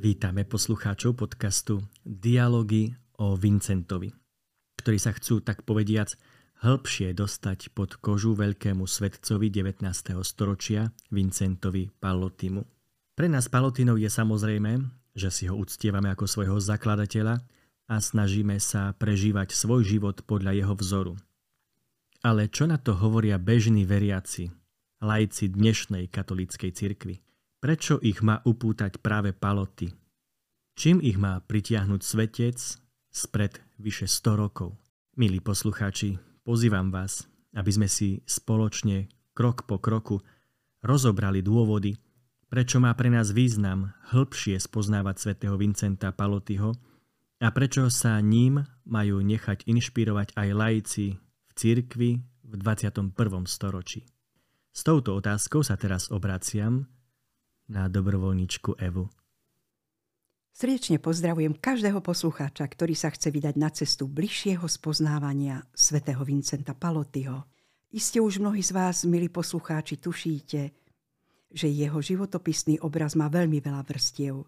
Vítame poslucháčov podcastu Dialógy o Vincentovi, ktorí sa chcú, tak povediac, hĺbšie dostať pod kožu veľkému svetcovi 19. storočia Vincentovi Pallotimu. Pre nás Pallotinov je samozrejme, že si ho uctievame ako svojho zakladateľa a snažíme sa prežívať svoj život podľa jeho vzoru. Ale čo na to hovoria bežní veriaci, lajci dnešnej katolíckej cirkvi? Prečo ich má upútať práve paloty? Čím ich má pritiahnuť svetec spred vyše 100 rokov? Milí poslucháči, pozývam vás, aby sme si spoločne, krok po kroku, rozobrali dôvody, prečo má pre nás význam hĺbšie spoznávať svätého Vincenta Palotyho a prečo sa ním majú nechať inšpirovať aj laici v cirkvi v 21. storočí. S touto otázkou sa teraz obraciam na dobrovoľničku Evu. Srdečne pozdravujem každého poslucháča, ktorý sa chce vydať na cestu bližšieho spoznávania svätého Vincenta Palotyho. Iste už mnohí z vás, milí poslucháči, tušíte, že jeho životopisný obraz má veľmi veľa vrstiev.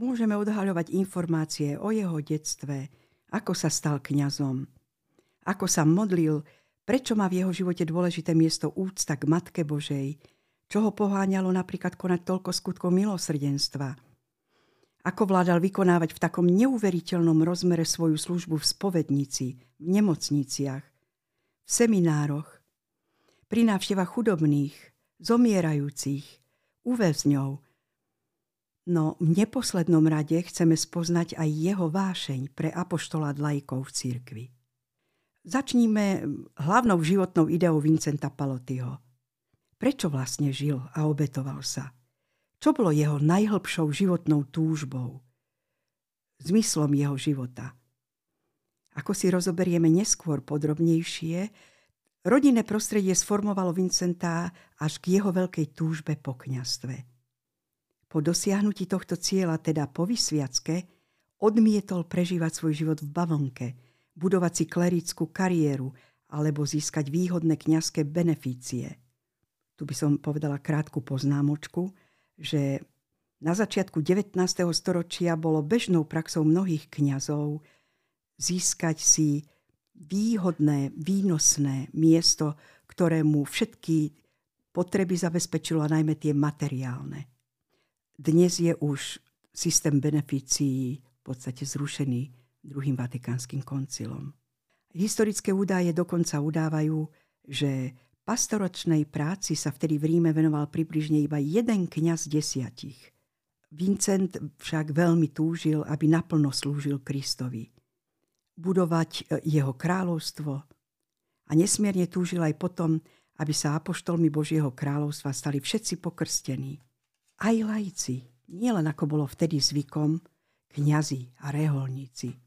Môžeme odhaľovať informácie o jeho detstve, ako sa stal kňazom, ako sa modlil, prečo má v jeho živote dôležité miesto úcta k Matke Božej, čo ho poháňalo napríklad konať toľko skutkov milosrdenstva – ako vládal vykonávať v takom neuveriteľnom rozmere svoju službu v spovednici, v nemocniciach, v seminároch, pri návštevách chudobných, zomierajúcich, uväzňov. No v neposlednom rade chceme spoznať aj jeho vášeň pre apoštolát lajkov v cirkvi. Začníme hlavnou životnou ideou Vincenta Palotyho. Prečo vlastne žil a obetoval sa? Čo bolo jeho najhlbšou životnou túžbou? Zmyslom jeho života? Ako si rozoberieme neskôr podrobnejšie, rodinné prostredie sformovalo Vincenta až k jeho veľkej túžbe po kňastve. Po dosiahnutí tohto cieľa, teda po vysviacke, odmietol prežívať svoj život v bavlnke, budovať si klerickú kariéru alebo získať výhodné kňazské beneficie. Tu by som povedala krátku poznámočku – že na začiatku 19. storočia bolo bežnou praxou mnohých kňazov získať si výhodné, výnosné miesto, ktorému všetky potreby zabezpečilo a najmä tie materiálne. Dnes je už systém beneficií v podstate zrušený druhým vatikánskym koncilom. Historické údaje dokonca udávajú, že Pastoročnej práci sa vtedy v Ríme venoval približne iba jeden kňaz desiatich. Vincent však veľmi túžil, aby naplno slúžil Kristovi. Budovať e, jeho kráľovstvo a nesmierne túžil aj potom, aby sa apoštolmi Božieho kráľovstva stali všetci pokrstení. Aj laici, nielen ako bolo vtedy zvykom, kňazi a reholníci.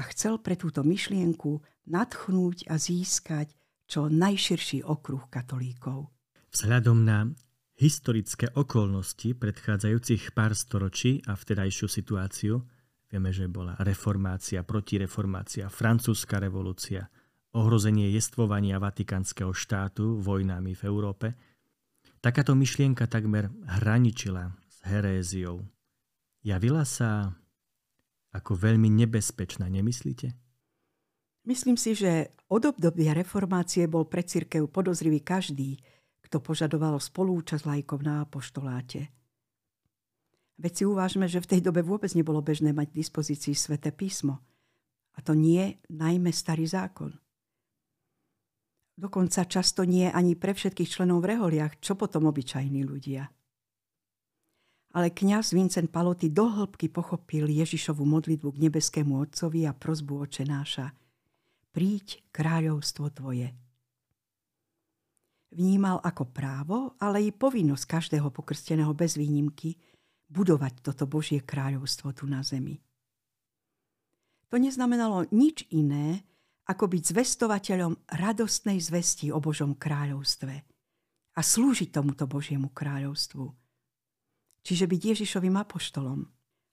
A chcel pre túto myšlienku nadchnúť a získať čo najširší okruh katolíkov. Vzhľadom na historické okolnosti predchádzajúcich pár storočí a vtedajšiu situáciu, vieme, že bola reformácia, protireformácia, francúzska revolúcia, ohrozenie jestvovania vatikánskeho štátu vojnami v Európe, takáto myšlienka takmer hraničila s heréziou. Javila sa ako veľmi nebezpečná, nemyslíte? Myslím si, že od obdobia reformácie bol pre církev podozrivý každý, kto požadoval spolúčasť lajkov na apoštoláte. Veď si uvážme, že v tej dobe vôbec nebolo bežné mať k dispozícii sväté písmo. A to nie najmä starý zákon. Dokonca často nie ani pre všetkých členov v reholiach, čo potom obyčajní ľudia. Ale kňaz Vincent Paloty dohlbky pochopil Ježišovu modlitbu k nebeskému Otcovi a prozbu očenáša – príď kráľovstvo tvoje. Vnímal ako právo, ale i povinnosť každého pokrsteného bez výnimky budovať toto Božie kráľovstvo tu na zemi. To neznamenalo nič iné, ako byť zvestovateľom radostnej zvesti o Božom kráľovstve a slúžiť tomuto Božiemu kráľovstvu. Čiže byť Ježišovým apoštolom.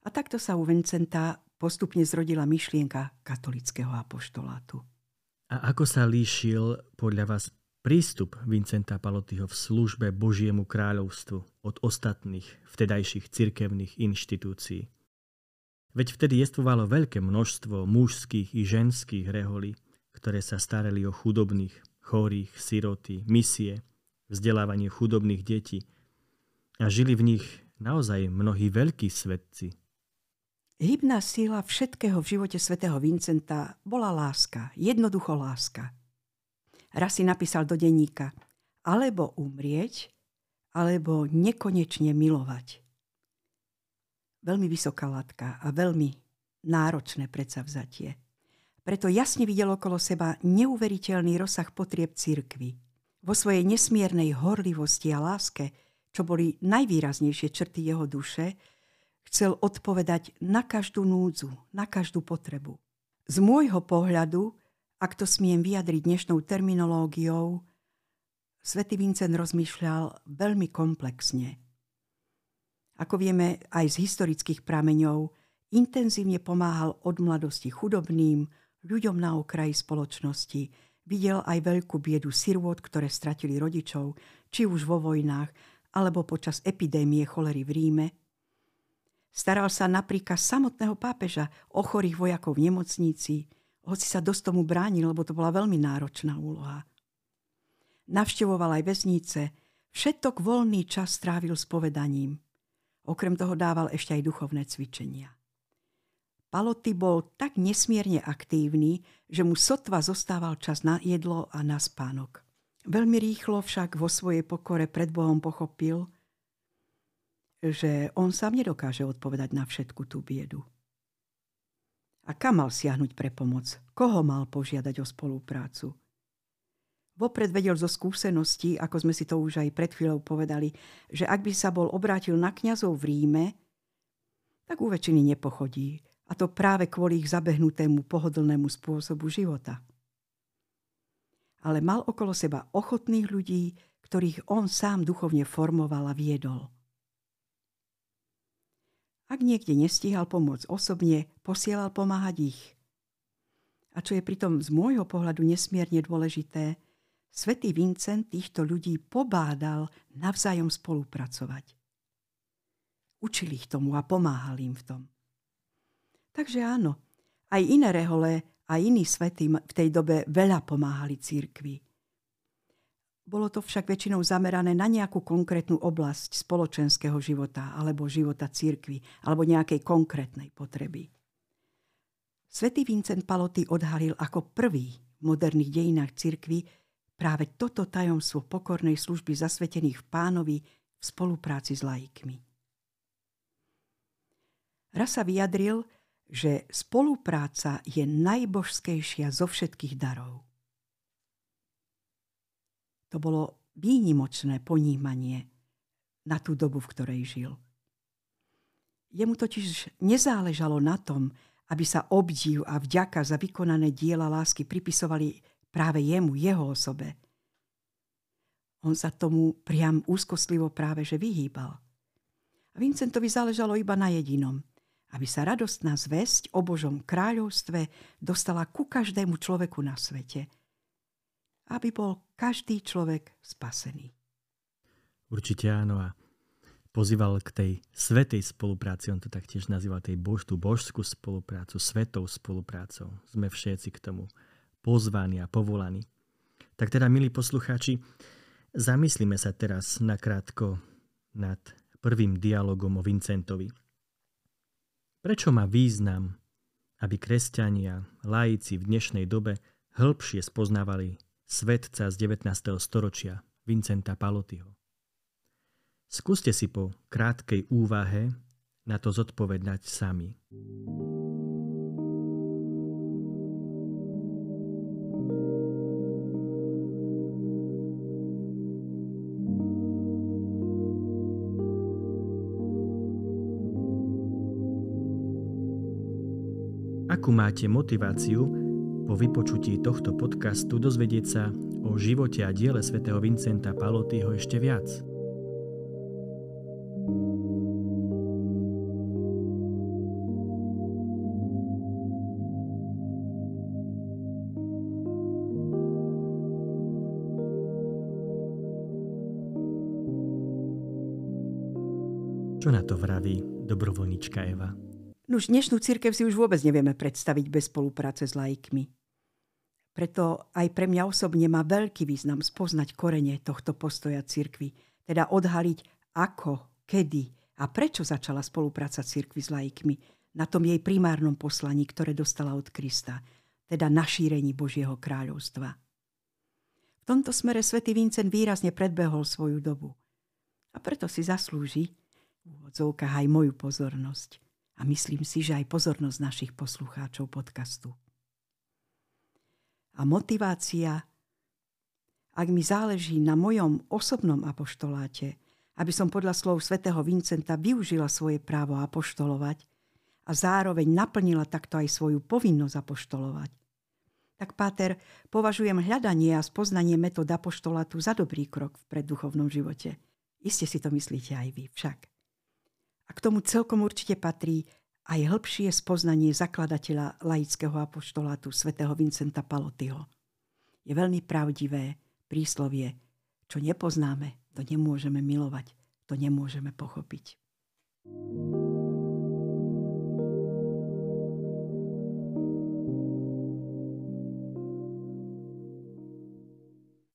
A takto sa u Vincenta postupne zrodila myšlienka katolického apoštolátu. A ako sa líšil podľa vás prístup Vincenta Palotyho v službe Božiemu kráľovstvu od ostatných vtedajších cirkevných inštitúcií? Veď vtedy jestvovalo veľké množstvo mužských i ženských reholí, ktoré sa starali o chudobných, chorých, siroty, misie, vzdelávanie chudobných detí a žili v nich naozaj mnohí veľkí svetci. Hybná síla všetkého v živote svätého Vincenta bola láska, jednoducho láska. Raz si napísal do denníka, alebo umrieť, alebo nekonečne milovať. Veľmi vysoká látka a veľmi náročné predsavzatie. Preto jasne videl okolo seba neuveriteľný rozsah potrieb církvy. Vo svojej nesmiernej horlivosti a láske, čo boli najvýraznejšie črty jeho duše, chcel odpovedať na každú núdzu, na každú potrebu. Z môjho pohľadu, ak to smiem vyjadriť dnešnou terminológiou, svätý Vincent rozmýšľal veľmi komplexne. Ako vieme aj z historických prameňov, intenzívne pomáhal od mladosti chudobným, ľuďom na okraji spoločnosti, videl aj veľkú biedu sirôt, ktoré stratili rodičov, či už vo vojnách, alebo počas epidémie cholery v Ríme – Staral sa napríklad samotného pápeža o chorých vojakov v nemocnici, hoci sa dosť tomu bránil, lebo to bola veľmi náročná úloha. Navštevoval aj väznice, všetok voľný čas strávil s povedaním. Okrem toho dával ešte aj duchovné cvičenia. Paloty bol tak nesmierne aktívny, že mu sotva zostával čas na jedlo a na spánok. Veľmi rýchlo však vo svojej pokore pred Bohom pochopil, že on sám nedokáže odpovedať na všetku tú biedu. A kam mal siahnuť pre pomoc? Koho mal požiadať o spoluprácu? Vopred vedel zo skúseností, ako sme si to už aj pred chvíľou povedali, že ak by sa bol obrátil na kňazov v Ríme, tak u väčšiny nepochodí. A to práve kvôli ich zabehnutému pohodlnému spôsobu života. Ale mal okolo seba ochotných ľudí, ktorých on sám duchovne formoval a viedol. Ak niekde nestíhal pomôcť osobne, posielal pomáhať ich. A čo je pritom z môjho pohľadu nesmierne dôležité, svätý Vincent týchto ľudí pobádal navzájom spolupracovať. Učil ich tomu a pomáhal im v tom. Takže áno, aj iné rehole a iní svety v tej dobe veľa pomáhali církvi. Bolo to však väčšinou zamerané na nejakú konkrétnu oblasť spoločenského života alebo života církvy alebo nejakej konkrétnej potreby. Svetý Vincent Paloty odhalil ako prvý v moderných dejinách církvy práve toto tajomstvo pokornej služby zasvetených v pánovi v spolupráci s laikmi. Raz sa vyjadril, že spolupráca je najbožskejšia zo všetkých darov. To bolo výnimočné ponímanie na tú dobu, v ktorej žil. Jemu totiž nezáležalo na tom, aby sa obdiv a vďaka za vykonané diela lásky pripisovali práve jemu, jeho osobe. On sa tomu priam úzkostlivo práve že vyhýbal. A Vincentovi záležalo iba na jedinom, aby sa radostná zväzť o Božom kráľovstve dostala ku každému človeku na svete – aby bol každý človek spasený. Určite áno a pozýval k tej svetej spolupráci, on to taktiež nazýval tej bož, tú božskú spoluprácu, svetou spoluprácou. Sme všetci k tomu pozvaní a povolaní. Tak teda, milí poslucháči, zamyslíme sa teraz nakrátko nad prvým dialogom o Vincentovi. Prečo má význam, aby kresťania, laici v dnešnej dobe hĺbšie spoznávali svetca z 19. storočia Vincenta Palotyho. Skúste si po krátkej úvahe na to zodpovedať sami. akú máte motiváciu po vypočutí tohto podcastu dozvedieť sa o živote a diele svätého Vincenta Palotyho ešte viac. Čo na to vraví dobrovoľnička Eva? Nuž dnešnú církev si už vôbec nevieme predstaviť bez spolupráce s laikmi. Preto aj pre mňa osobne má veľký význam spoznať korene tohto postoja cirkvy, teda odhaliť ako, kedy a prečo začala spolupráca cirkvy s laikmi na tom jej primárnom poslaní, ktoré dostala od Krista, teda na šírení Božieho kráľovstva. V tomto smere svätý Vincent výrazne predbehol svoju dobu. A preto si zaslúži v aj moju pozornosť. A myslím si, že aj pozornosť našich poslucháčov podcastu. A motivácia, ak mi záleží na mojom osobnom apoštoláte, aby som podľa slov svätého Vincenta využila svoje právo apoštolovať a zároveň naplnila takto aj svoju povinnosť apoštolovať, tak Páter, považujem hľadanie a spoznanie metód apoštolatu za dobrý krok v predduchovnom živote. Iste si to myslíte aj vy však. A k tomu celkom určite patrí aj hĺbšie spoznanie zakladateľa laického apoštolátu svätého Vincenta Palotyho. Je veľmi pravdivé príslovie, čo nepoznáme, to nemôžeme milovať, to nemôžeme pochopiť. thank you